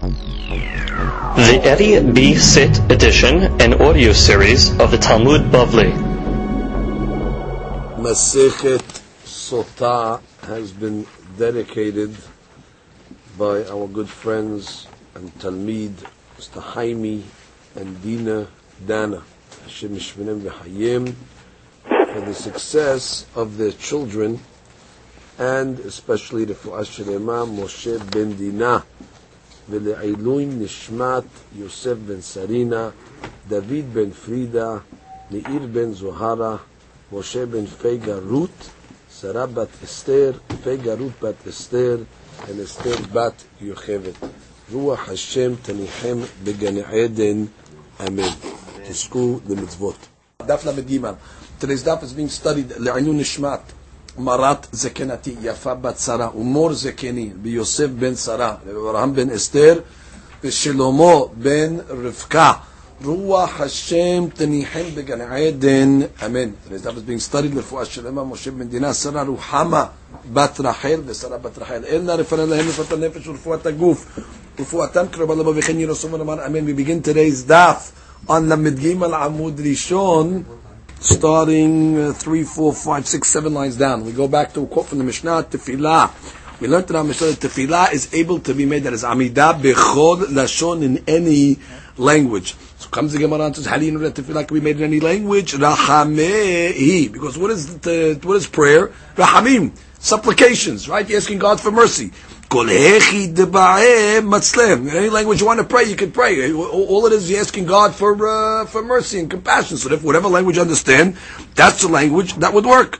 The Eddie B. Sit edition and audio series of the Talmud Bavli. Masechet Sota has been dedicated by our good friends and Talmid, Mr. Haimi and Dina Dana, Hashem V'Hayim, for the success of their children and especially the Fu'as Shelema Moshe Ben Dina, ולעילוי נשמת יוסף בן סרינה, דוד בן פרידה, מאיר בן זוהרה, משה בן פייגה רות, שרה בת אסתר, פייגה רות בת אסתר, ואסתר בת יוכבת. רוח השם תניחם בגן עדן, אמן. תזכו למצוות. דף ל"ג. Today's daf is being studied לעילוי נשמת. מרת זקנתי, יפה בת שרה, ומור זקני, ביוסף בן שרה, ואברהם בן אסתר, ושלמה בן רבקה. רוח השם תניחם בגן עדן, אמן. Is being studied לרפואה שלמה, משה בן דינה, שרה רוחמה, בת רחל ושרה בת רחל. אין לה רפואה להם רפואת הנפש ורפואת הגוף. רפואתם קרובה לבוא וכן ירסום ונאמר אמן. We begin today's daf on ל"ג עמוד ראשון. Starting uh, three, four, five, six, seven lines down. We go back to a quote from the Mishnah, Tefillah. We learned that our Mishnah that Tefillah is able to be made that is Amidah Bechod Lashon in any language. So comes the Gemara and says, how do you know that Tefillah can be made in any language? Rahamehi. Because what is the, what is prayer? Rahamim. Supplications, right? You're asking God for mercy. Any language you want to pray, you can pray. All it is, you're asking God for uh, for mercy and compassion. So if whatever language you understand, that's the language that would work.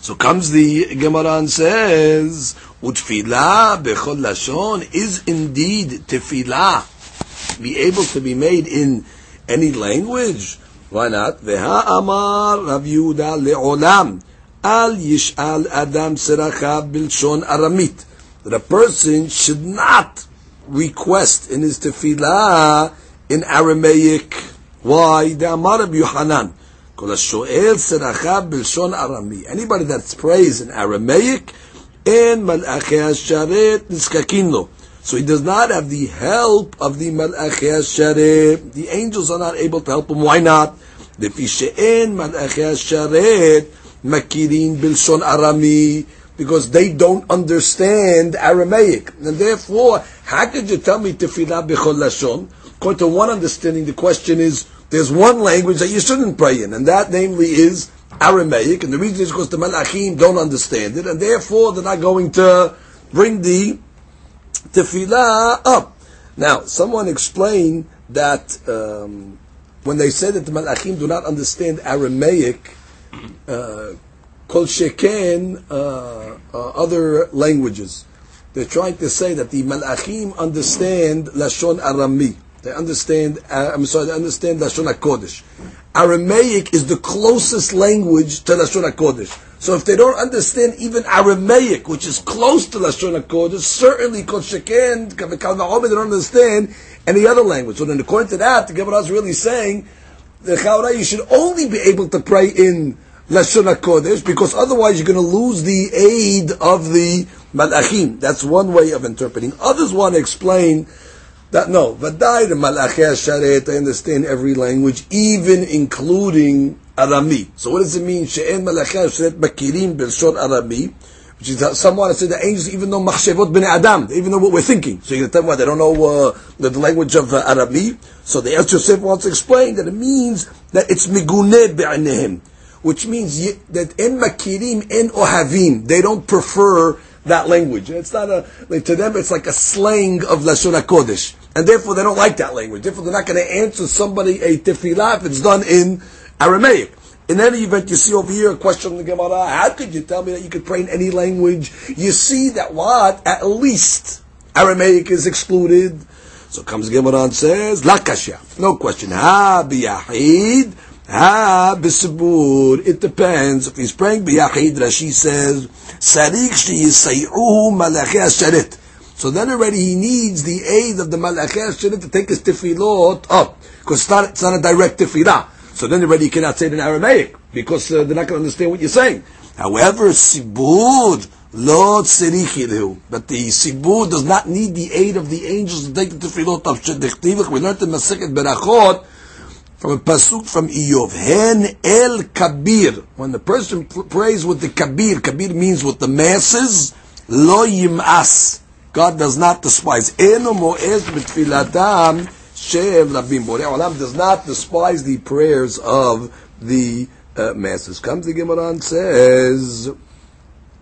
So comes the Gemara and says, "Utfilah bechol lashon is indeed tefillah, be able to be made in any language. Why not? Veha amar Rav Yehuda leolam al yishal adam serachav bilshon aramit." that a person should not request in his tefillah in Aramaic. Why? The Amar of Yohanan. Anybody that prays in Aramaic, in Malachei Sharet niskakin So he does not have the help of the Malachei Sharet. The angels are not able to help him. Why not? לפי שאין מלאכי השרת מכירים בלשון ארמי because they don't understand Aramaic. And therefore, how could you tell me tefillah b'chol lashon? According to one understanding, the question is, there's one language that you shouldn't pray in, and that namely is Aramaic, and the reason is because the Malachim don't understand it, and therefore they're not going to bring the tefillah up. Now, someone explained that um, when they said that the Malachim do not understand Aramaic, uh, kol sheken uh, uh, other languages. They're trying to say that the malachim understand lashon arami. They understand. Uh, I'm sorry. They understand lashon hakodesh. Aramaic is the closest language to lashon hakodesh. So if they don't understand even Aramaic, which is close to lashon hakodesh, certainly kol sheken they don't understand any other language. So then, according to that, the Gemara is really saying the Chaura you should only be able to pray in Lashon HaKodesh, because otherwise you're going to lose the aid of the Malachim. That's one way of interpreting. Others want to explain that no, Vaday the Malachei Sharet, I understand every language, even including Arami. So what does it mean? She'en Malachei Sharet Makirim Belshon Arami, which is someone that said the angels even know Machshevot Ben Adam, they even know what we're thinking. So you're going to tell me what, they don't know uh, the, the, language of uh, Arami? So the El Yosef wants to explain that it means that it's Miguneh Be'anehim which means that in makirim, in ohavim, they don't prefer that language. It's not a, like, to them it's like a slang of Lashon HaKodesh. And therefore they don't like that language. Therefore they're not going to answer somebody a tefillah if it's done in Aramaic. In any event, you see over here a question in the Gemara, how could you tell me that you could pray in any language? You see that what? At least Aramaic is excluded. So comes Gemara and says, Lakasha. No question. Ha biyahid. Ah, bisabur. It depends. If he's praying biyachid, Rashi says, sarik sheyisayuhu malachei sharet. So then already he needs the aid of the malachei sharet to take his tefillot up. Because it's not, it's not a direct tefillah. So then already you cannot say it in Aramaic. Because uh, they're not going to understand what you're saying. However, sibud, Lo tzirichilu. But the sibur does not need the aid of the angels to take the tefillot of shedichtivich. We learned in Masechet Berachot from a pasuk from Iyov. Hen el kabir. When the person prays with the kabir, kabir means with the masses, lo yim'as. God does not despise. Eno mo'ez b'tfilatam shel rabim. Borei Olam does not despise the prayers of the uh, masses. Comes the Gemara and says,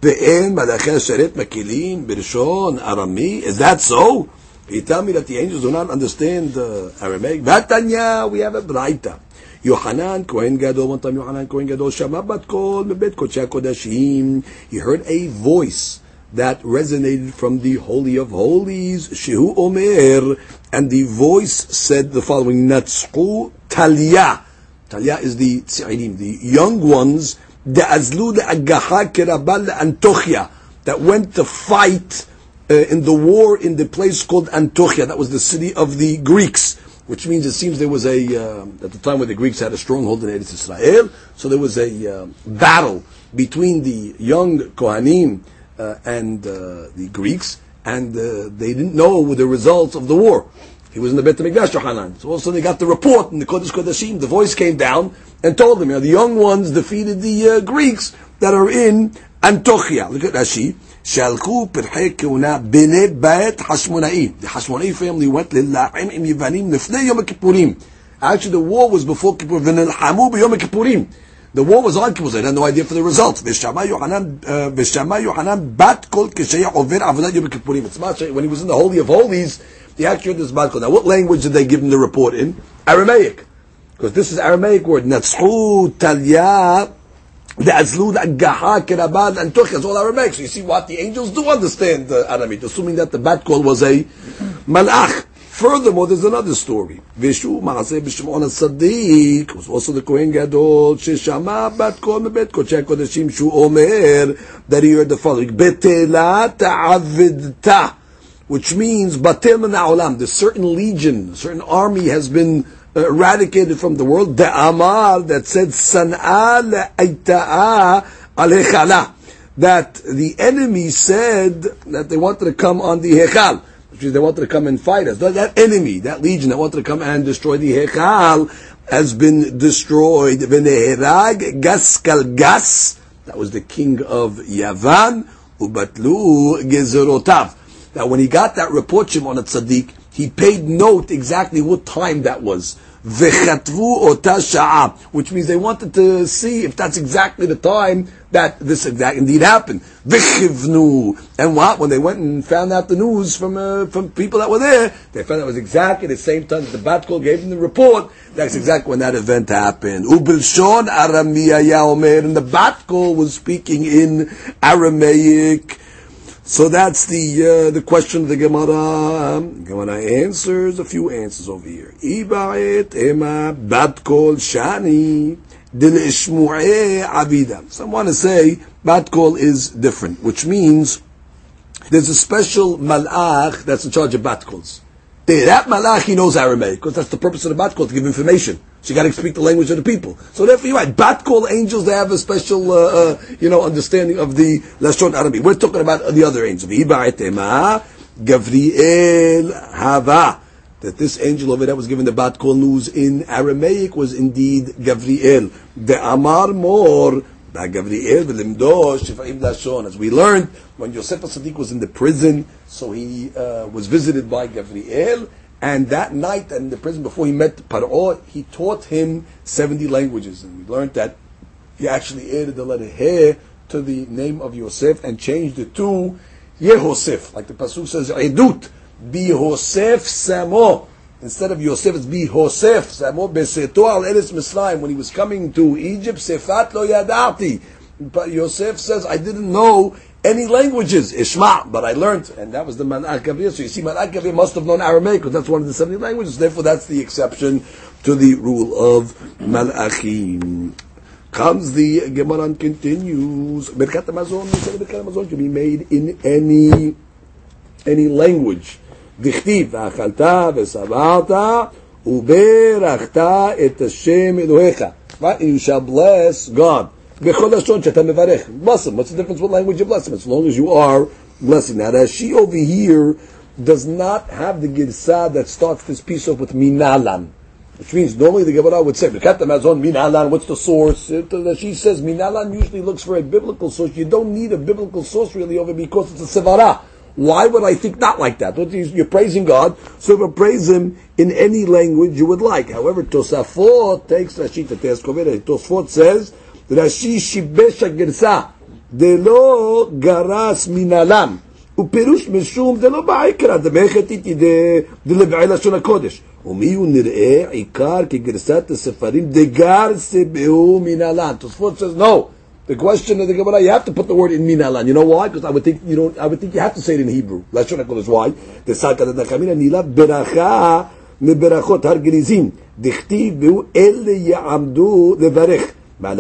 ואין מלאכי השרת מקלים בלשון ארמי? Is that so? You tell me that the angels do not understand uh, Aramaic? Vatanya, we have a braita. Yohanan Kohen Gadol, one time Yohanan Kohen Gadol, Shama Bat Kol, Mebet Kodesh Kodashim. He heard a voice that resonated from the Holy of Holies, Shehu Omer, and the voice said the following, Natsku Talia. Talia is the Tzi'inim, the young ones the Azlu the Agaha Kerabal Antochia that went to fight uh, in the war in the place called Antochia. That was the city of the Greeks, which means it seems there was a uh, at the time where the Greeks had a stronghold in Eretz Israel. So there was a uh, battle between the young Kohanim uh, and uh, the Greeks, and uh, they didn't know the results of the war. He was in the Beit HaMikdash, Yohanan. So also they got the report in the Kodesh Kodashim. The voice came down and told them, you know, the young ones defeated the uh, Greeks that are in Antochia. Look at Rashi. שהלכו פרחי כהונה בני בית חשמונאי. The Hashmona'i family went ללחם עם יוונים לפני יום הכיפורים. Actually, the war was before Kippur. ונלחמו ביום הכיפורים. The war was on Kippur. They had no idea for the results. ושמע יוחנן, ושמע יוחנן בת קול כשהיה עובר עבודת יום הכיפורים. It's much, when he was in the Holy of Holies, the actual is בת קול. Now, what language did they give him the report in? Aramaic. Because this is Aramaic word. Natshu, Talia, the Azlud, Agaha, Kerabad, and Tuch, is all Aramaic. So you see what the angels do understand uh, Aramaic, assuming that the bat call was a malach. Furthermore, there's another story. Vishu Maaseh b'Shimon HaSadiq was also the Kohen Gadol sheshama bat kol mebet kodshei kodeshim shu omer that he heard the following betela ta'avidta which means batel ha'olam the certain legion, certain army has been eradicated from the world. The Amal that said San'a le'aita'a al that the enemy said that they wanted to come on the Hechal, which means they wanted to come and fight us. That, that enemy, that legion that wanted to come and destroy the Hechal, has been destroyed. V'neherag Gaskal Gas, that was the king of Yavan, ubatlu gezerotav. Now when he got that report, Shimon Tzaddik, he paid note exactly what time that was. Which means they wanted to see if that's exactly the time that this exact indeed happened. And what? When they went and found out the news from uh, from people that were there, they found out it was exactly the same time that the Batkol gave them the report. That's exactly when that event happened. Ubilshon Aramiyah Omer, and the Batkol was speaking in Aramaic. So that's the uh, the question of the Gemara. Gemara answers a few answers over here. Ibaet ema bat kol shani avida. Some want to say bat kol is different, which means there's a special malach that's in charge of bat kols. That malach he knows Aramaic because that's the purpose of the bat kol to give information. You got to speak the language of the people. So therefore, you're right. Bat call angels, they have a special, uh, uh, you know, understanding of the Lashon Arabic. We're talking about the other angels. Gavriel Hava. That this angel over there was given the bat call news in Aramaic was indeed Gavriel. The Amar Mor. Gavriel Lashon. As we learned, when Yosef Sadiq was in the prison, so he uh, was visited by Gavriel, and that night in the prison, before he met Paro, he taught him 70 languages. And we learned that he actually added the letter He to the name of Yosef and changed it to Yehosef. Like the Pasuk says, Edut, Bihosef Samo. Instead of Yosef, it's Bihosef Samo Beseto al Eres Mislaim. When he was coming to Egypt, Sefat lo yadati. But Yosef says, I didn't know any languages. Ishma, but I learned, and that was the Manach Gavir. So you see, Manach Gavir must have known Aramaic, because that's one of the 70 languages. Therefore, that's the exception to the rule of Malachim. Comes the Gemara and continues. Birkat HaMazon, merkata mazon Birkat HaMazon can be made in any, any language. Dichtiv achalta ושבעת וברכת את השם אלוהיך. Right? You shall bless God. Bless. What's the difference what language you bless him? As long as you are blessing. Now, as she over here does not have the Girsah that starts this piece off with Minalan. Which means normally the Gemara would say, Mazon Minalan, what's the source? Uh, she says Minalan usually looks for a biblical source. You don't need a biblical source really over because it's a Sevara. Why would I think not like that? You're praising God, so if praise Him in any language you would like. However, Tosafot takes Rashi to Tosafot says, Rashi shibesh הגרסה, דלא גרס מנהלם, ופירוש משום דלא בעיקרא, דמכת איתי דלבעי לשון הקודש. ומי הוא נראה עיקר כגרסת הספרים דגרס בהו מנהלן. תוספות says no. The question of the Gemara, you have to put the word in minalan. You know why? Because I would think you don't. I would think you have to say it in Hebrew. Lashon Hakodesh. Why? The Sakata Nachamina Nila beracha meberachot har gerizim. Dichtiv behu ele ya'amdu levarech. Which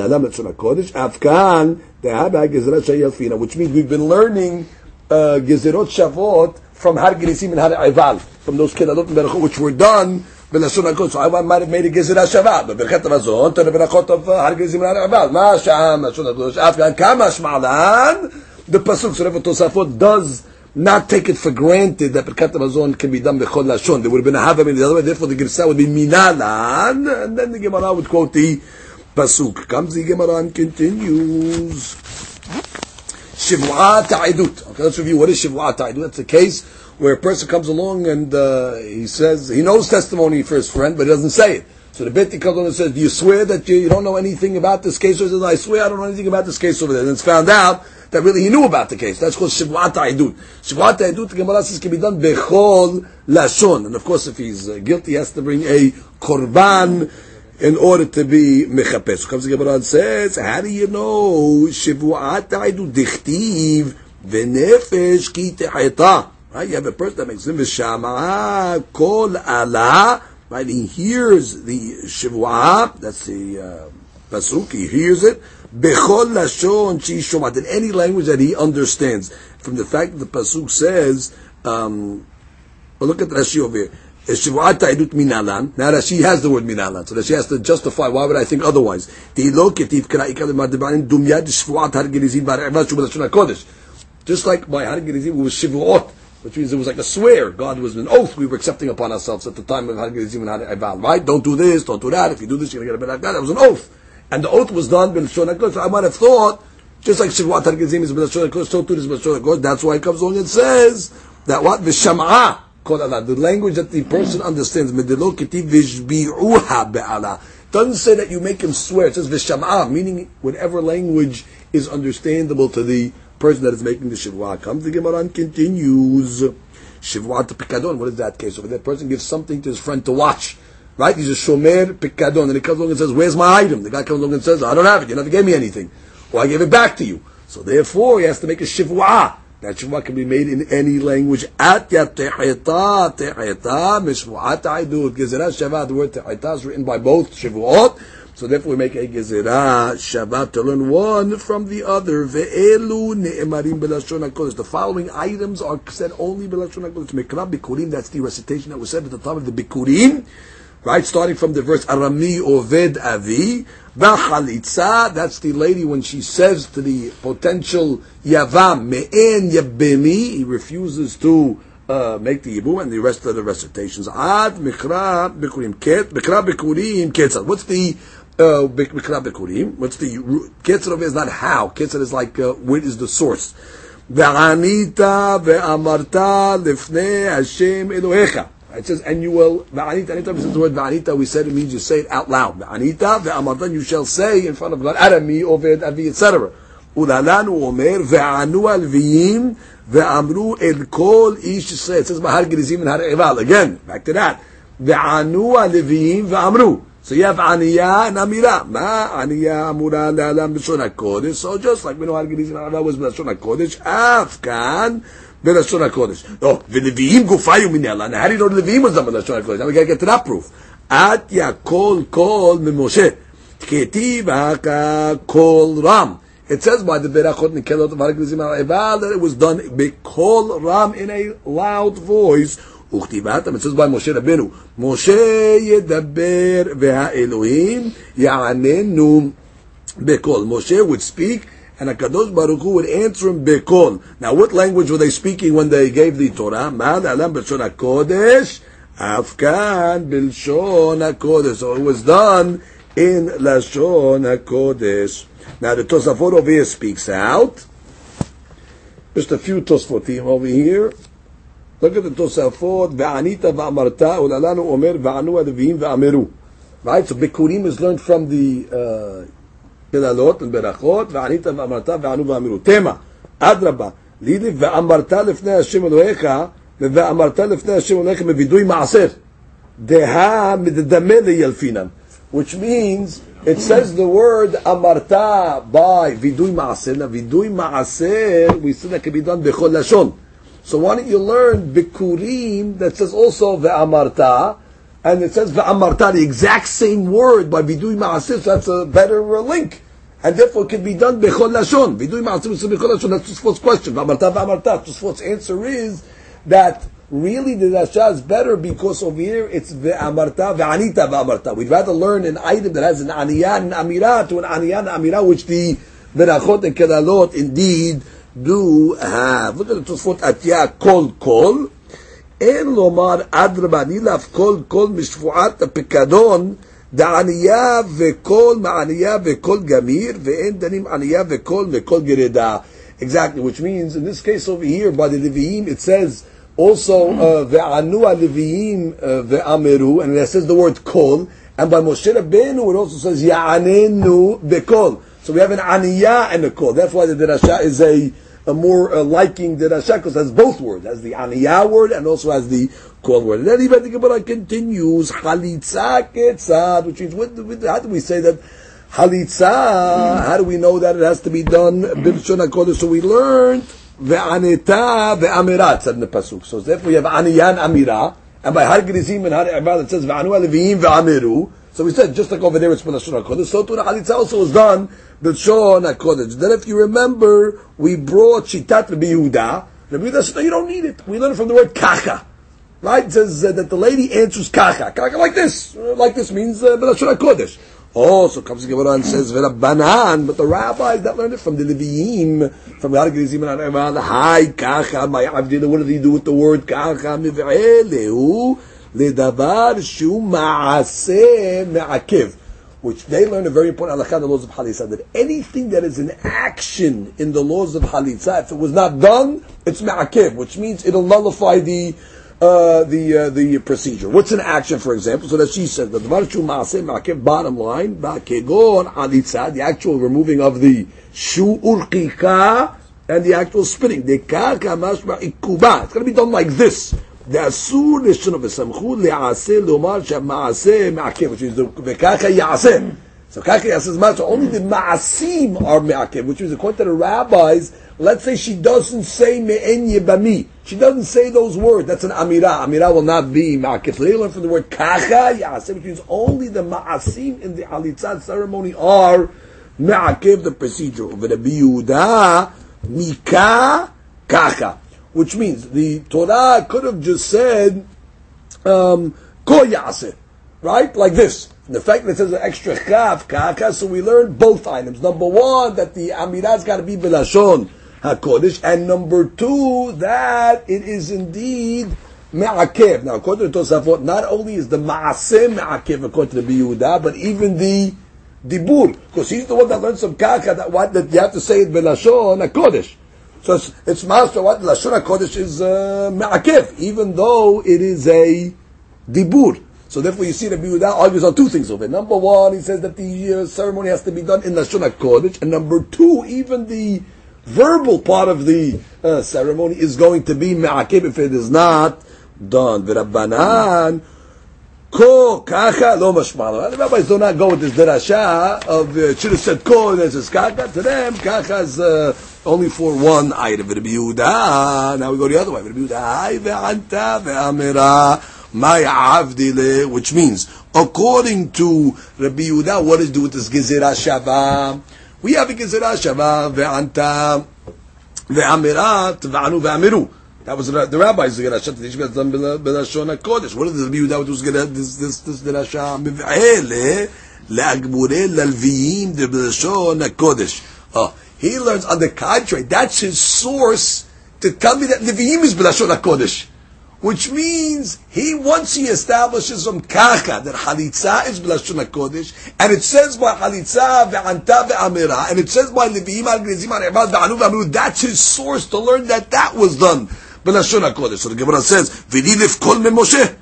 means we've been learning uh, Gezerot Shavot from Har Gerizim and Har Ival, from those Kedalot which were done בלשון הקודש, I might have made a גזירה שווה, בברכת המזון, תראה ברכות of הר גזים מן הרעבל, מה שם, לשון הקודש, אף כאן כמה שמעלן, בפסוק שורף התוספות does not take it for granted that ברכת המזון can be done בכל לשון, there would have been a hava מן הרעבל, therefore the גרסה would be מינלן, and then the Gemara would quote the pasuk. Comes the Gemara and continues. Shivua ta'idut. Okay, let's review what is Shivua ta'idut. That's a case where a person comes along and uh, he says he knows testimony for his friend, but he doesn't say it. So the Beti comes along and says, "Do you swear that you, you don't know anything about this case?" Or he says, "I swear I don't know anything about this case over there." And it's found out that really he knew about the case. That's called shivvat ha'idut. Shivvat ha'idut, the Gemara says, can be done bechol lashon. And of course, if he's uh, guilty, he has to bring a korban in order to be mechapes. So comes the Gemara says, "How do you know shivvat ha'idut dichtiv v'nefesh ki tehayta?" Right? You have a person that makes him v'shama kol ala. Right? He hears the shivua. That's the uh, pasuk. He hears it. Bechol lashon shomat. In any language that he understands. From the fact that the pasuk says, um, well, look at Rashi over here. Shivuat ta'idut minalan. Now Rashi has the word minalan, so Rashi has to justify. Why would I think otherwise? Just like by Har Gerizim was Shivuot which means it was like a swear. God was an oath we were accepting upon ourselves at the time of Hagizim and Ival, right? Don't do this, don't do that. If you do this, you're going to get a that. Was an oath. And the oath was done. So I might have thought, just like Hagizim is b'lashon HaKodesh, so too is. That's why it comes along and says that what? V'sham'ah. The language that the person understands. Doesn't say that you make him swear. It says v'sham'ah, meaning whatever language is understandable to the person that is making the shivwa comes, the Gemara continues. Shivwa to pikadon. What is that case? So that person gives something to his friend to watch. Right? He's a shomer pikadon. And he comes along and says, where's my item? The guy comes along and says, I don't have it. You never gave me anything. Or I gave it back to you. So therefore, he has to make a shivwa. That shivwa can be made in any language. At ya tehita, tehita, mishvu'at ta'idut. Gezerah shava, the word tehita is written by both shivwot. So therefore we make a gezerah Shabbat to learn one from the other. Ve'elu ne'emarim belashon hakodesh. The following items are said only belashon hakodesh. Mekra bikurim. That's the recitation that was said at the time of the bikurim. Right, starting from the verse Arami Oved Avi, Vachalitza, that's the lady when she says to the potential Yavam, Me'en Yabemi, he refuses to uh, make the Yibum and the rest of the recitations. Ad Mikra Bikurim Ket, Mikra Bikurim Ketzad. What's the uh, What's the Ketzer of is not how. Ketzer is like uh, where is the source. Ve'anita ve'amarta lifnei Hashem Elohecha. It says, and you will, ve'anita, anytime it says the word ve'anita, we said it means you say it out loud. Ve'anita ve'amarta, you shall say in front of God, Arami, Oved, Avi, etc. ולהלן הוא אומר, וענו הלוויים ואמרו אל כל איש ישראל. It says בהר גריזים and הר Again, back to that. וענו הלוויים ואמרו. So you have Aniyah and Amira. Ma Aniyah Amura Le'alam B'Shon HaKodesh. So just like we know Hargidis and Amira was B'Shon HaKodesh, Afkan B'Shon HaKodesh. Oh, V'Levi'im Gufayu Minyalan. How do you know the Levi'im was done B'Shon HaKodesh? Now we gotta get to that proof. At Yakol Kol Mimoshe. Ketiv Haka Kol Ram. It says by the Berachot Nikelot of Hargidizim Eval that it was done Kol Ram in a loud voice וכתיבתם, it says by משה רבנו, משה ידבר והאלוהים יעננו. Bekol. Moshe would speak, and Hakadosh Baruch Hu would answer him Bekol. Now, what language were they speaking when they gave the Torah? Ma'ad alam b'lshon hakodesh, afkan b'lshon hakodesh. So it was done in lashon hakodesh. Now the Tosafot over here speaks out. Just a few Tosfotim over here. Look at the Tosafot. Ve'anita va'amarta ulalanu omer ve'anu adivim ve'ameru. Right? So Bikurim is learned from the Belalot and Berachot. Ve'anita va'amarta ve'anu ve'ameru. Tema. Adraba. לילי ואמרת לפני השם אלוהיך ואמרת לפני השם אלוהיך מווידוי מעשר דהה מדדמה ליילפינן which means it says the word amarta by vidui maaser. Now vidui maaser, we see that can be done bechol lashon. So why don't you learn bikurim that says also ve'amarta, and it says ve'amarta, the exact same word by vidui maaser, so that's a better link. And therefore it can be done bechol lashon. Vidui maaser is bechol lashon. That's Tosfot's question. Ve'amarta ve'amarta. Tosfot's answer is that really the Rasha is better because over here it's ve'amarta ve'anita ve'amarta. We'd rather learn an item that has an aniyah and amira to an aniyah and amira, which the berachot and kedalot indeed do have. Look at the Tosfot atya kol kol. אין לומר אדרבה, אני כל כל משפועת הפיקדון דענייה וכל מענייה וכל גמיר, ואין דנים ענייה וכל מכל גרדה. Exactly, which means in this case over here by the Leviim it says also uh, ve'anu uh, aliviim ve'ameru, and it says the word kol. And by Moshe Rabbeinu, it also says ya'anenu bekol. So we have an aniyah and a kol. That's why the derasha is a, a more uh, liking because it has both words, has the aniyah word and also has the kol word. And then even the Gemara continues chalitza ketzad, which means what, what, how do we say that? Halitza, how do we know that it has to be done? So we learned ve'aneta ve'amirat said in the pasuk. So therefore we have aniyan amira, and by har grizim and har ibad it says ve'anu aleviim ve'amiru. So we said just like over there it's b'lashon hakodesh. So too the chalitza also was done the b'lashon hakodesh. Then if you remember, we brought shitat Rabbi Yehuda. Rabbi Yehuda said no, you don't need it. We learned from the word kacha. Right? It says uh, that the lady answers kacha. Kacha like this. Uh, like this means uh, b'lashon hakodesh. Oh, so comes the Gemara and says V'Rabbanan, but the rabbis that learned it from the Leviim, from the Argizim and Hi kacha, my Abdina, what do they do with the word kacha? Ledavar shu ma'aseh me'akev. Which they learn a very important halakha in the laws of Halitza, that anything that is an action in the laws of Halitza, if it was not done, it's me'akev, which means it'll nullify the uh, the uh, the procedure. What's an action, for example? So that she said the ma'aseh ma'akiv. bottom line, the actual removing of the shu urqika and the actual spinning. It's going to be done like this. The asur לשנו וסמכות לעשה לומר שהמעשה מעכב, which is the וככה יעשה. So kaka yaseh matzah. Only the maasim are me'akev, which is according to the rabbis. Let's say she doesn't say me'en yebami. She doesn't say those words. That's an amira. Amira will not be me'akev. So they learn from the word kaka yaseh, which means only the maasim in the alitzat ceremony are me'akev, the procedure. Over the biyuda mika kaka, which means the Torah could have just said um, right? Like this. The fact that it says an extra chaf, kaka, so we learn both items. Number one, that the amirah's got to be belashon hakodesh, and number two, that it is indeed me'akev. Now, according to Tosafot, not only is the ma'aseh me'akev according to the Yehuda, but even the dibur, because he's the one that learns some kaka that what that you have to say it belashon hakodesh. So it's, it's master what lashon hakodesh is uh, me'akev, even though it is a dibur. So therefore, you see that Yehuda argues on two things over it. Number one, he says that the uh, ceremony has to be done in Lashon HaKodesh, and number two, even the verbal part of the uh, ceremony is going to be me'akib if it is not done. V'rabbanan, ko kacha lo mashmalo. The rabbis do not go with this derasha of uh, should have said ko says kacha. To them, kacha is uh, only for one item. Now we go the other way. Which means, according to Rabbi Yehuda, what is do with this gezerah shava? We have a gezerah shava ve'anta ve'amira ve'anu ve'amiru. That was the rabbi's gerasha. Teach me them b'lashon hakodesh. What Rabbi Yehuda do with this this this gerasha? Miv'ele le'agbure lalviyim de b'lashon hakodesh. Oh he learns on the contrary, that's his source to tell me that Leviim is B'lashon HaKodesh. Which means he once he establishes from Kacha that Halitza is B'lashon HaKodesh, and it says by Halitza ve'anta ve'amira, and it says by Leviim al Grizim al ve'anu that's his source to learn that that was done B'lashon HaKodesh. So the Gemara says, V'nilif kol me Moshe.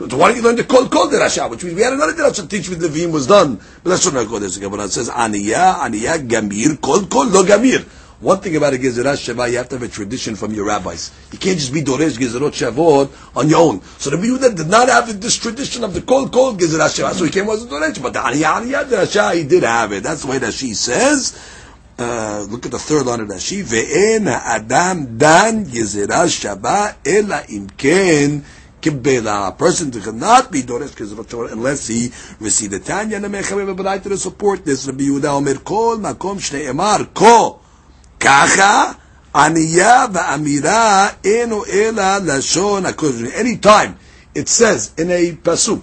Why don't you learn the kol kol derasha? Which means we had another derasha teach with Levim was done. B'lashon HaKodesh. The Gemara says, Aniya, Aniya, Gamir, kol kol, lo Gamir. One thing about a Gezerat Shavah, you have to have a tradition from your rabbis. You can't just be Doresh Gezerot Shavot on your own. So the Yehuda did not have this tradition of the Kol Kol Gezerat Shavah, so he came wasn't Doresh. But the Aliyah Aliyah Derashah, he did have it. That's the way that she says. Uh, look at the third line of Rashi. Ve'en Adam dan Gezerat Shavah ela imken kibela. A person cannot be doresh kezvachor unless he received the tanya and the mechavim b'raita to support this. Rabbi Yehuda Omer Kol Makom Shneemar Ko Kacha Aniya va'amira eno ela lashon hakodesh. Any time it says in a pasuk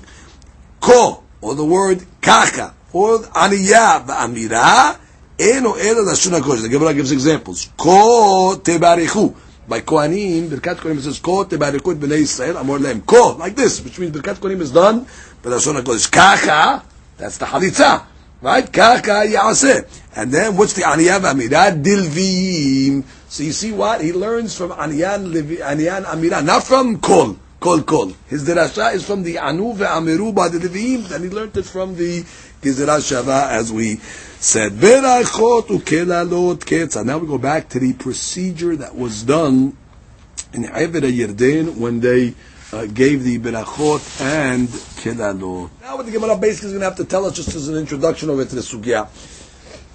ko or the word kacha or aniya va'amira eno ela lashon hakodesh. The Gemara gives examples. Ko tebarichu. By Kohanim, Birkat Kohanim says, Ko tebarichu et bnei Yisrael, amor lehem. Ko, like this, which means Birkat Kohanim is done, but the Lashon HaKodesh. Kacha, that's the Halitza. Right? Kaka yaseh. And then what's the Aniyan Amirah? Dilvim. So you see what? He learns from Aniyan, Aniyan Amirah, not from Kol. Kol Kol. His derasha is from the Anu ve'amiru by the and he learned it from the Gizera Shava, as we said. Now we go back to the procedure that was done in Eved Yerden when they uh, gave the berachot and kelalot. Now what the Gemara basically is going to have to tell us just as an introduction over to the sugya.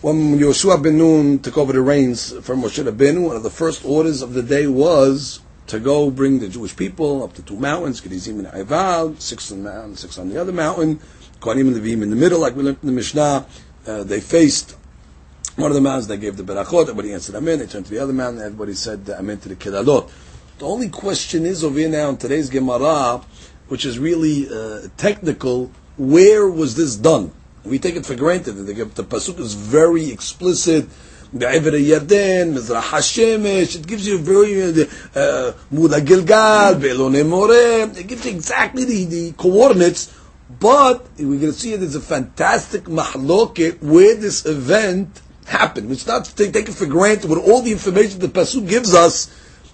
When Yoshua ben Nun took over the reins from Moshe Rabbeinu, one of the first orders of the day was to go bring the Jewish people up to two mountains, Gerizim and Aival, six on the mountain, six on the other mountain, Kohanim and Levim in the middle, like we learned in the Mishnah Uh, they faced one of the mountains, they gave the berachot, everybody answered Amen, they turned to the other mountain, everybody said Amen to the Kelalot. The only question is over here now in today's Gemara, which is really uh, technical, where was this done? We take it for granted. The, the pasuk is very explicit. בעבר הירדן, מזרח השמש, it gives you very, uh, מול הגלגל, באלוני מורה, it gives you exactly the, the coordinates, but we're going to see there's a fantastic mahloket where this event happened. It's not to take it for granted with all the information the pasuk gives us,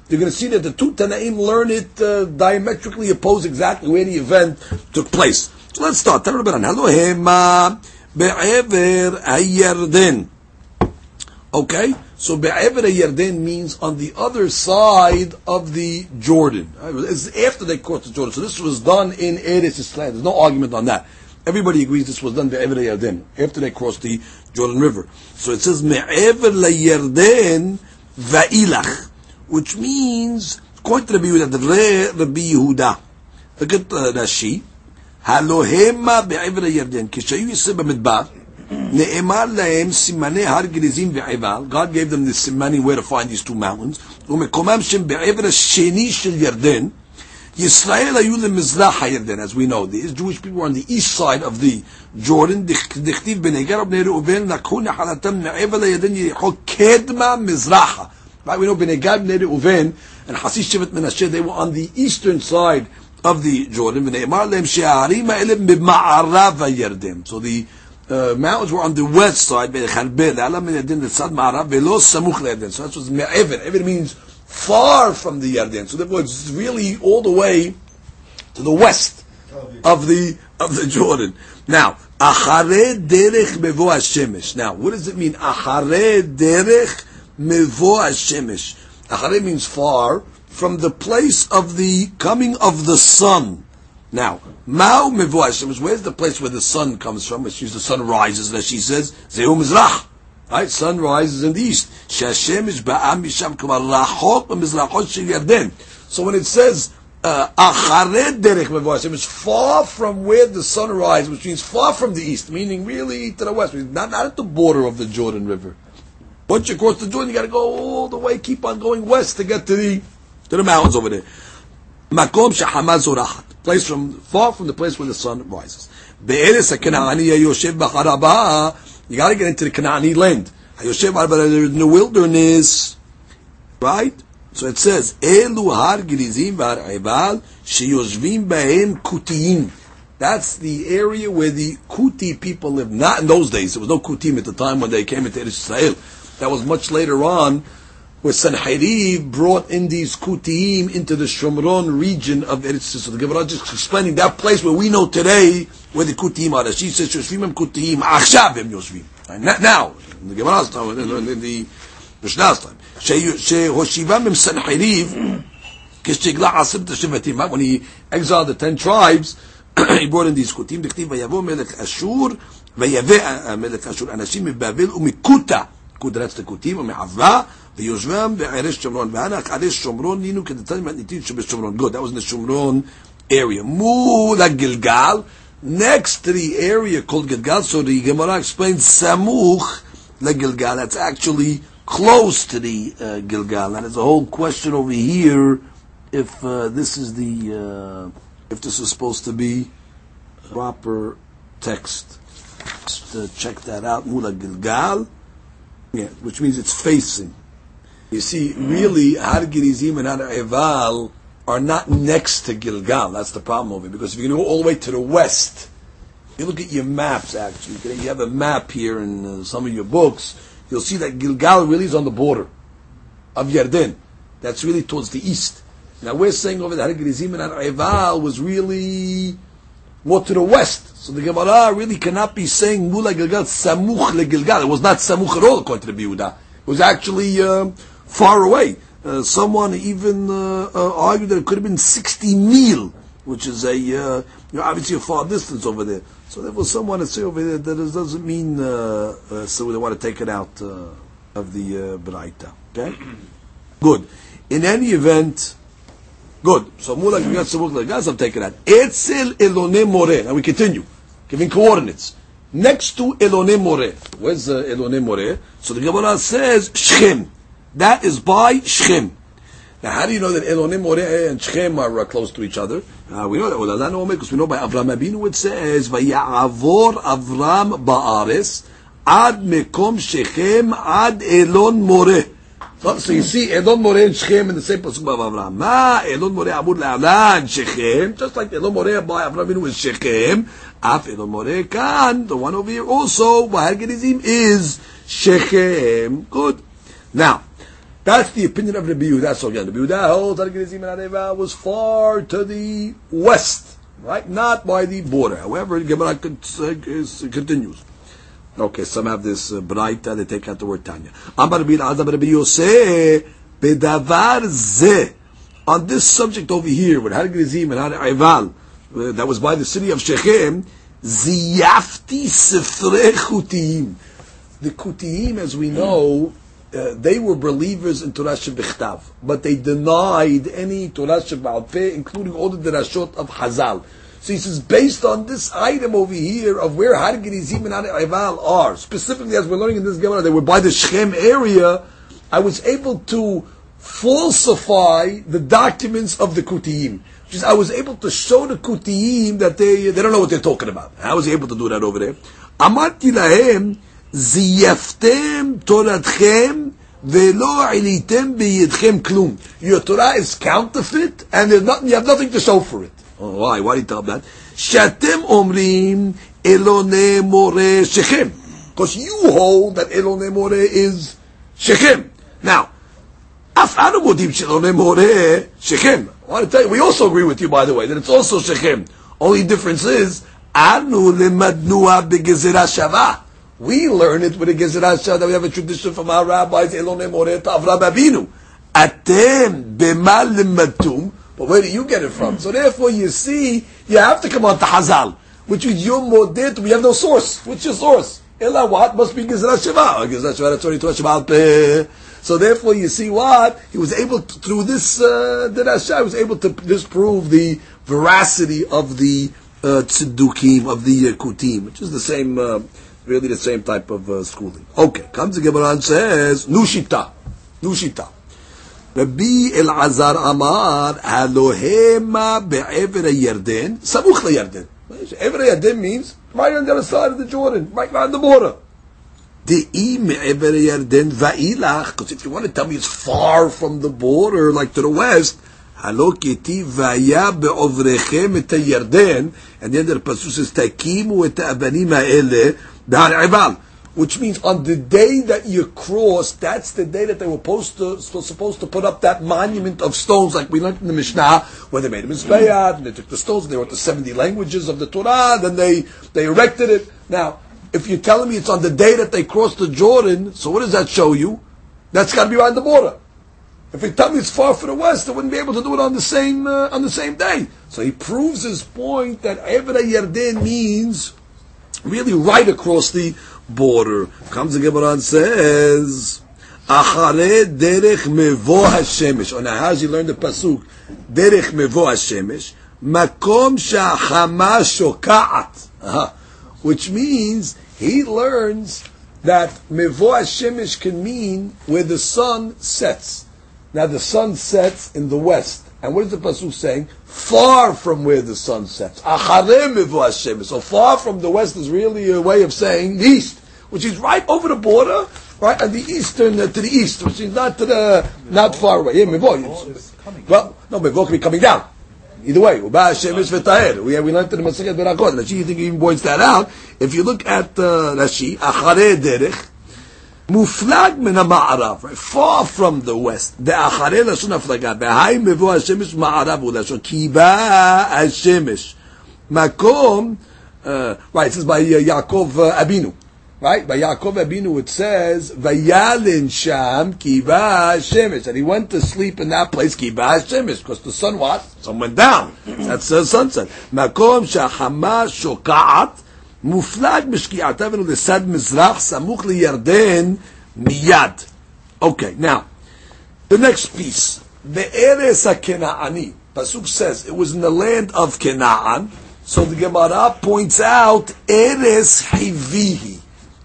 you're going to see that the two Tanaim learn it uh, diametrically opposed exactly where the event took place. So let's start. Okay, so be'ever ayerden means on the other side of the Jordan. It's after they crossed the Jordan. So this was done in Eretz Israel. There's no argument on that. Everybody agrees this was done be'ever ayerden after they crossed the Jordan River. So it says me'ever ayerden va'ilach which means, according to Rabbi Yehuda, the Re Rabbi Yehuda, look at uh, Rashi, הלוהמה בעבר הירדן, כשהיו יסוד במדבר, God gave them the simani where to find these two mountains. U'mekomam shem be'ever sheni shel Yarden. Yisrael ayu le'mizrach ha'yerden, as we know. The Jewish people were on the east side of the Jordan. Right, we know b'negar Neri Uven and Hasish Shevet Menashe, they were on the eastern side of the Jordan. So the uh, mountains were on the west side, so that was Me'ever. Ever means far from the Yarden. So therefore it's really all the way to the west of the of the Jordan. Now, Achare derech mevo hashemesh. Now, what does it mean? Achare derech mevo hashemesh. Achare means far from the place of the coming of the sun. Now, Mao mevo hashemesh. Where's the place where the sun comes from? Which means the sun rises, as she says, zehu mizrach. Right, sun rises in the east. Shashemesh ba'am misham kamar rachot b'mizrachot shel Yarden. So when it says uh, Achared derech mevo Hashem is far from where the sun rises, which means far from the east, meaning really to the west, not, not at the border of the Jordan River. Once you cross the Jordan, you got to go all the way, keep on going west to get to the to the mountains over there. Makom zorachat, place from far from the place where the sun rises. You got to get into the Kanaani land. Yoshev in the wilderness, right? So it says Elu Har Girizim Ebal sheYoshvim b'Hem Kutiyim. That's the area where the Kuti people live. Not in those days. There was no Kutim at the time when they came into Eretz Israel. That was much later on where Sanheriv brought in these Kutiim into the Shomron region of Eretz Yisrael. So the Gemara just explaining that place where we know today where the Kutiim are. She says, Yoshvim em Kutiim, Achshav em Yoshvim. Not now. In the Gemara's time, in the, in the Mishnah's time. שהושיבם עם סנחריב, כשגלה עשרת השבטים, when he exiled the ten tribes, he brought in these כותים, דכתיב ויבוא מלך אשור, ויבא מלך אשור אנשים מבבל ומקוטה, קוטה that's the כותים, ומעברה, V'yoshvam ve'eresh Shomron. V'hanach aresh Shomron ninu kedetan matnitin shebeshomron. Good, that was in the Shomron area. Mula Gilgal, next to the area called Gilgal. So the Gemara explains Samuch la Gilgal. That's actually close to the uh, Gilgal. And there's a whole question over here if uh, this is the uh, if this is supposed to be proper text. Just uh, check that out. Mula Gilgal. Yeah, which means it's facing. You see, really, Har Gerizim and Har Eval are not next to Gilgal. That's the problem over here. Because if you go all the way to the west, you look at your maps. Actually, you have a map here in uh, some of your books you'll see that Gilgal really is on the border of Yarden. That's really towards the east. Now we're saying over there, Gerizim and Har Eval was really more to the west. So the Gemara really cannot be saying Mula Gilgal Samuch le Gilgal. It was not Samuch at all according to the Biuda. It was actually uh, far away. Uh, someone even uh, uh argued that it could have been 60 mil, which is a, uh, you know, obviously a far distance over there. So there was someone to say over there that it doesn't mean uh, uh, so they want to take it out uh, of the uh, Braita. Okay, good. In any event, good. So Mula Gagat Samuk Lagas, I've taken that. Etzel Elone More. Now we continue, giving coordinates. Next to Elone More. Where's uh, Elone More? So the Gemara says Shechem. That is by Shechem. Now, how do you know that Elonim Moreh and Shechem are uh, close to each other? Uh, we know that because we know by Avram Abinu it says Vayavor Avram Baares Ad Mekom Shechem Ad Elon Moreh. So, so you see Elon Moreh and Shechem in the same pasuk of Avram. Ma Elon Moreh Amud Le'alan Shechem, just like Elon Moreh by Avram Abinu is Shechem. Af Elon Moreh Kan, the one over here also by Hargerizim is Shechem. Good. Now. That's the opinion of Rabbi Yehuda. So again, Rabbi Yehuda holds that Gerizim and Areva was far to the west, right? Not by the border. However, Gemara continues. Okay, some have this uh, Braita, they take out the word Tanya. Amar Rabbi Elazar Rabbi Yosef, Bedavar Zeh. On this subject over here, with Har Gerizim and Har Eval, uh, that was by the city of Shechem, Ziyafti. The Kutiyim, as we know, uh, they were believers in Torah Shebichtav, but they denied any Torah Shebalpeh, including all the Derashot of Hazal. So he says, based on this item over here of where Har Gerizim and Har Eval are, specifically as we're learning in this Gemara, they were by the Shechem area, I was able to falsify the documents of the Kutiyim. I was able to show the Kutiyim that they, they don't know what they're talking about. I was able to do that over there? Amarti lahem, זייפתם תורתכם ולא עליתם בידכם כלום. Your Torah is counterfeit and nothing, you have nothing to show for it. Oh, why? Why do you tell that? שאתם אומרים אלוני מורה שכם. Because you hold that אלוני מורה is שכם. Now, אף אנו מודים שאלוני מורה שכם. I want to tell you, we also agree with you, by the way, that it's also שכם. Only difference is, אנו למדנוה בגזירה שווה. We learn it with a Gezerah that we have a tradition from our rabbis, Elone More Avram Abinu. Atem b'mal limatum. But where do you get it from? So therefore you see, you have to come on to Hazal. Which is Yom Modet, we have no source. What's your source? Ella what? Must be Gezerah Sheva. Gezerah Sheva, that's already. So therefore you see what? He was able to, through this, uh, he was able to disprove the veracity of the, uh, Tzedukim, of the uh, Kutim, which is the same, uh, really the same type of uh, schooling. Okay, comes the Gemara and says, Nushita, Nushita. Rabbi Elazar Amar, Alohema be'ever Yarden, Samuch Yarden. Ever Yarden means right on the other side of the Jordan, right on the border. Because if you want to tell me it's far from the border, like to the west, הלא כתיב והיה בעובריכם את הירדן, and then the pasuk says, תקימו את האבנים האלה בהר עיבל. which means on the day that you cross, that's the day that they were supposed to, supposed to put up that monument of stones, like we learned in the Mishnah, where they made a Mizbeah, and they took the stones, and they wrote the 70 languages of the Torah, then they, they erected it. Now, if you're telling me it's on the day that they crossed the Jordan, so what does that show you? That's got to be around the border. If you tell me it's far from the west, they wouldn't be able to do it on the same uh, on the same day. So he proves his point that Evra Yarden means really right across the border. Comes the Gemara and says, Achare derech mevo hashemesh. Oh, how does he learn the pasuk? Derech mevo hashemesh. Makom shahama shokaat. Which means he learns that mevo hashemesh can mean where the sun sets. Now the sun sets in the west. And what is the pasuk saying? Far from where the sun sets. So far from the west is really a way of saying east, which is right over the border, right at the eastern uh, to the east, which is not to the not far away. Yeah, well, no, mevo can be coming down. Either way, we we learned in the Masechet Berakot. Rashi, you think he even points that out. If you look at uh, Rashi, achare derech, מופלג מן המערב, far from the west, דאחרי לשון הפלגה, בהי מבוא השמש מערב הוא לשון, כי בא השמש. מקום, uh, right, it says by uh, Yaakov uh, Abinu, right? By Yaakov Abinu it says, Vayalin Sham Kiba Shemesh, and he went to sleep in that place, Kiba Shemesh, because the sun what? Sun went down. That's the sunset. Makom Shahama Shokaat, מופלג בשקיעתה ולסד מזרח סמוך לירדן מיד. Okay, now, the next piece. Be'eres HaKena'ani. Pasuk says it was in the land of Canaan. So the Gemara points out Eres Hivihi.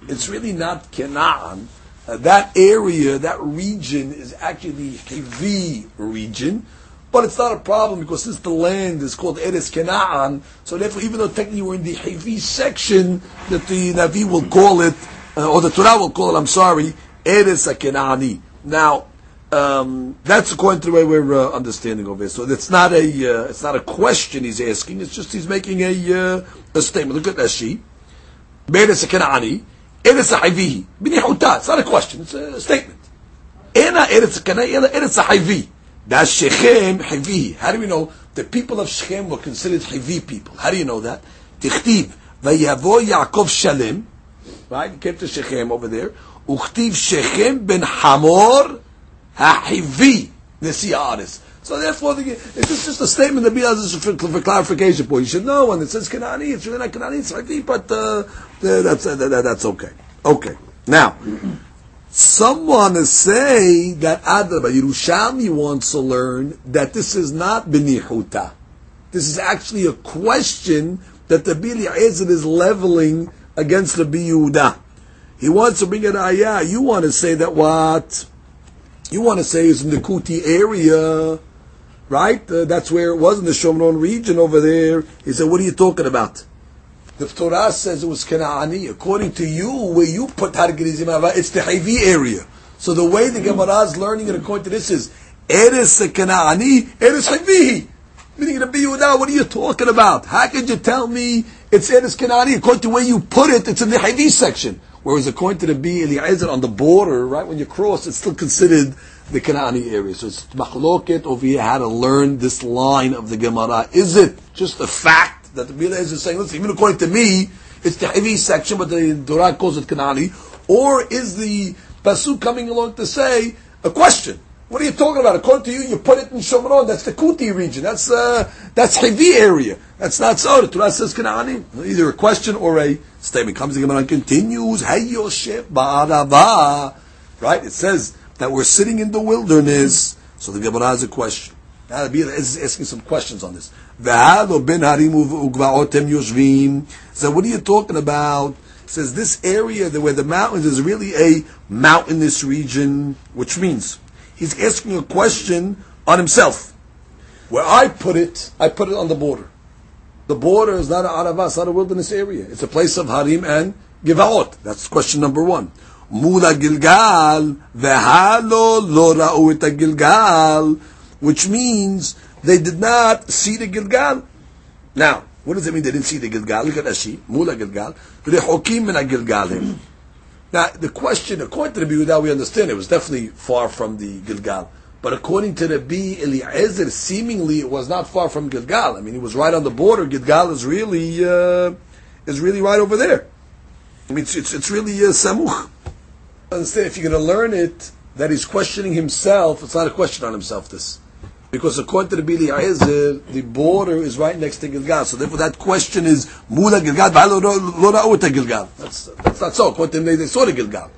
It's really not Canaan. Uh, that area, that region is actually the Hivi region. But it's not a problem because since the land is called Eres Canaan, so therefore, even though technically we're in the Hivi section, that the Navi will call it, uh, or the Torah will call it, I'm sorry, Eres Kenaani. Now, um, that's according to the way we're uh, understanding of it. So it's not a uh, it's not a question he's asking. It's just he's making a uh, a statement. Look at that Rashi. Eres Kenaani. Eres Hivi. It's not a question. It's a statement. Ena Eres Kenaani. Eres Hivi. That's Shechem Hivi. How do we know the people of Shechem were considered Hivi people? How do you know that? Tichtiv vayavo Yaakov Shalem. Right, he came to Shechem over there. Uchtiv Shechem ben Hamor HaHivi Nesiaris. So therefore, the, it's just a statement that be as for, for clarification point. You should know when it says Kanani, it's really not Kanani, it's Hivi, but uh, that's uh, that, that's okay. Okay. Now. Someone is say that Adraba Yerushalmi wants to learn that this is not benihuta. This is actually a question that the Bili Ezer is leveling against the Yehuda. He wants to bring it ayah. You want to say that what? You want to say is in the Kuti area, right? Uh, that's where it was in the Shomron region over there. He said, what are you talking about? The Torah says it was Kanaani. According to you, where you put Har Gerizim it's the Hivi area. So the way the Gemara is learning it according to this is Eres Kanaani, Eres Hivi. Meaning to be Yehuda, what are you talking about? How could you tell me it's Eres Kanaani? According to where you put it, it's in the Hivi section. Whereas according to the B Eliezer on the border, right when you cross, it's still considered the Kanaani area. So it's machloket over here how to learn this line of the Gemara. Is it just a fact that the Bila is saying, listen, even according to me, it's the Hivi section, but the Torah calls it Kanani, or is the Pasuk coming along to say a question? What are you talking about? According to you, you put it in Shomron. That's the Kuti region. That's uh, that's Hivi area. That's not so. The Torah says Kanani. Either a question or a statement. Comes Gemara and continues. HaYoshev Ba'arava. Right? It says that we're sitting in the wilderness. So the Gemara has a question. Now the is asking some questions on this. So what are you talking about? It says this area where the mountains is really a mountainous region, which means he's asking a question on himself. Where I put it, I put it on the border. The border is not a Arava, it's not a wilderness area. It's a place of Harim and Givaot. That's question number one. Mula Gilgal, vehalo lo ra'u Gilgal, which means they did not see the Gilgal. Now, what does it mean they didn't see the Gilgal? Look at Rashi, Mula Gilgal. Rehokim min Gilgalim. Now, the question, according to the Yehuda, we understand it was definitely far from the Gilgal. But according to the B Eliezer, seemingly it was not far from Gilgal. I mean, it was right on the border. Gilgal is really uh, is really right over there. I mean, it's it's, it's really uh, samuch. Understand? If you're going to learn it, that he's questioning himself. It's not a question on himself. This because according to the Bili the border is right next to Gilgal. So therefore, that question is Mula Gilgal, lo Gilgal. That's that's not so. According to them, they, saw the Gilgal.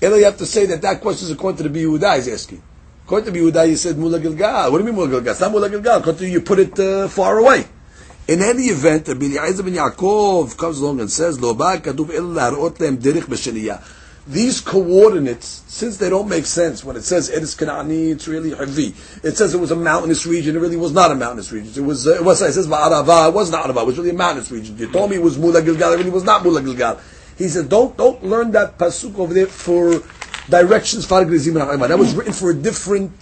And you have to say that that question is according to the Yehuda. He's asking. According to Yehuda, you said Mula Gilgal. What do you mean Mula Gilgal? It's not Mula Gilgal. According to you, you put it uh, far away. In any event, Rabbi Eliezer ben Yaakov comes along and says, "Lo ba katuv illa harot lehem derech b'sheniyah." These coordinates, since they don't make sense, when it says Eretz Kanani, it's really Havi. It says it was a mountainous region, it really was not a mountainous region. It was, uh, it was it says Ma'arava, it was not Arava, it was really a mountainous region. You told me it was Mula Gilgal, it really was not Mula Gilgal. He said, don't, don't learn that pasuk over there for directions, That was written for a different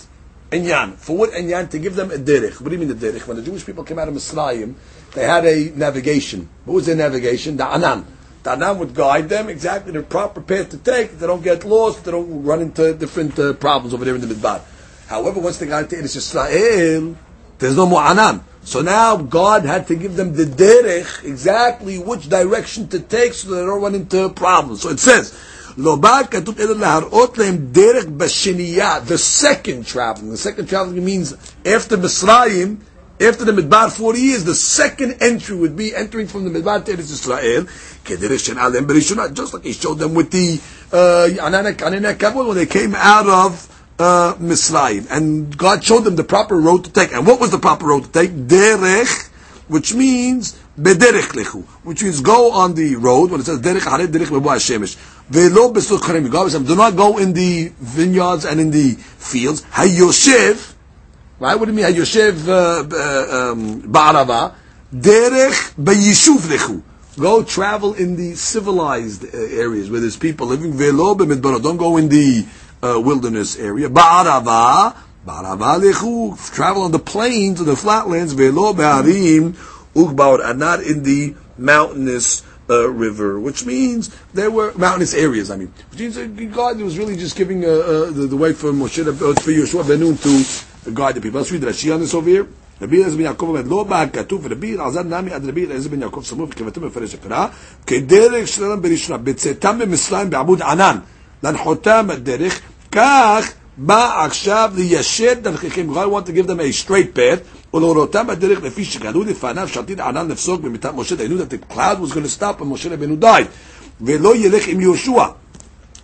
Enyan. For what Enyan? To give them a derech. What do you mean a derech? When the Jewish people came out of Mitzrayim, they had a navigation. What was their navigation? The Anan. Tanam would guide them exactly the proper path to take, they don't get lost, they don't run into different uh, problems over there in the Midbar. However, once they got into Eretz Israel, there's no more Anan. So now God had to give them the derech, exactly which direction to take so they don't run into problems. So it says, the second traveling. The second traveling means after Mitzrayim, after the Midbar 40 years, the second entry would be entering from the Midbar to Eretz Israel, just like he showed them with the uh, when they came out of uh. And God showed them the proper road to take. And what was the proper road to take? Derech, which means bederech lechu, which means go on the road, when it says derech hare derech mevo hashemesh. Velo. God do not go in the vineyards and in the fields. Hayoshev, Right? What do you mean? Yoshev uh, uh, um, Ba'arava. Derech b'yishuv lechu. Go travel in the civilized uh, areas where there's people living. Velo b'midbara. Don't go in the uh, wilderness area. Ba'arava. Ba'arava lechu. Travel on the plains or the flatlands. Velo b'arim ugbaur. And not in the mountainous uh, river, which means there were mountainous areas. I mean, God was really just giving uh, uh, the, the, way for Moshe for Yeshua Benun to guide the people. Let's read Rashi on this over here. רבי אליעזר בן יעקב אומר, לא בא כתוב, רבי אלעזר נמי עד רבי אליעזר בן יעקב סמוך וכתבתם מפרש הקרא, כדרך שלהם בראשונה, בצאתם ממצרים בעמוד ענן, להנחותם בדרך, כך בא עכשיו ליישר דרכיכם. God want to give them a straight path, ולהורותם בדרך לפי שגדו לפניו שעתיד ענן לפסוק במיטת משה, they knew that the cloud was going to stop when Moshe Rabbeinu died, ולא ילך עם יהושע.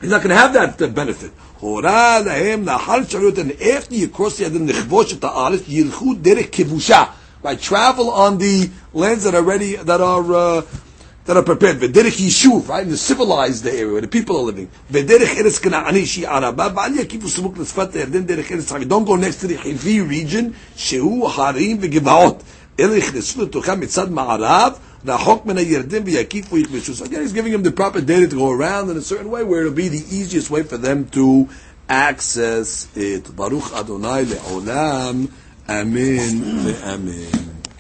He's not going to have that benefit. הורה להם לאחר שאלו אותם, after you cross the Yarden לכבוש את הארץ, ילכו דרך כבושה. Right, travel on the lands that are ready, that are, uh, that are prepared. V'derech yishuv, right, in the civilized area where the people are living. V'derech eretz kana'ani shi araba, v'al yakifu sumuk l'sfat yarden derech eretz havi. Don't go next to the Hivi region, shehu harim v'givaot. אלה נכנסו לתוכם מצד מערב, Again, he's giving him the proper data to go around in a certain way where it'll be the easiest way for them to access it. Baruch Adonai le'olam. Amen le'amen.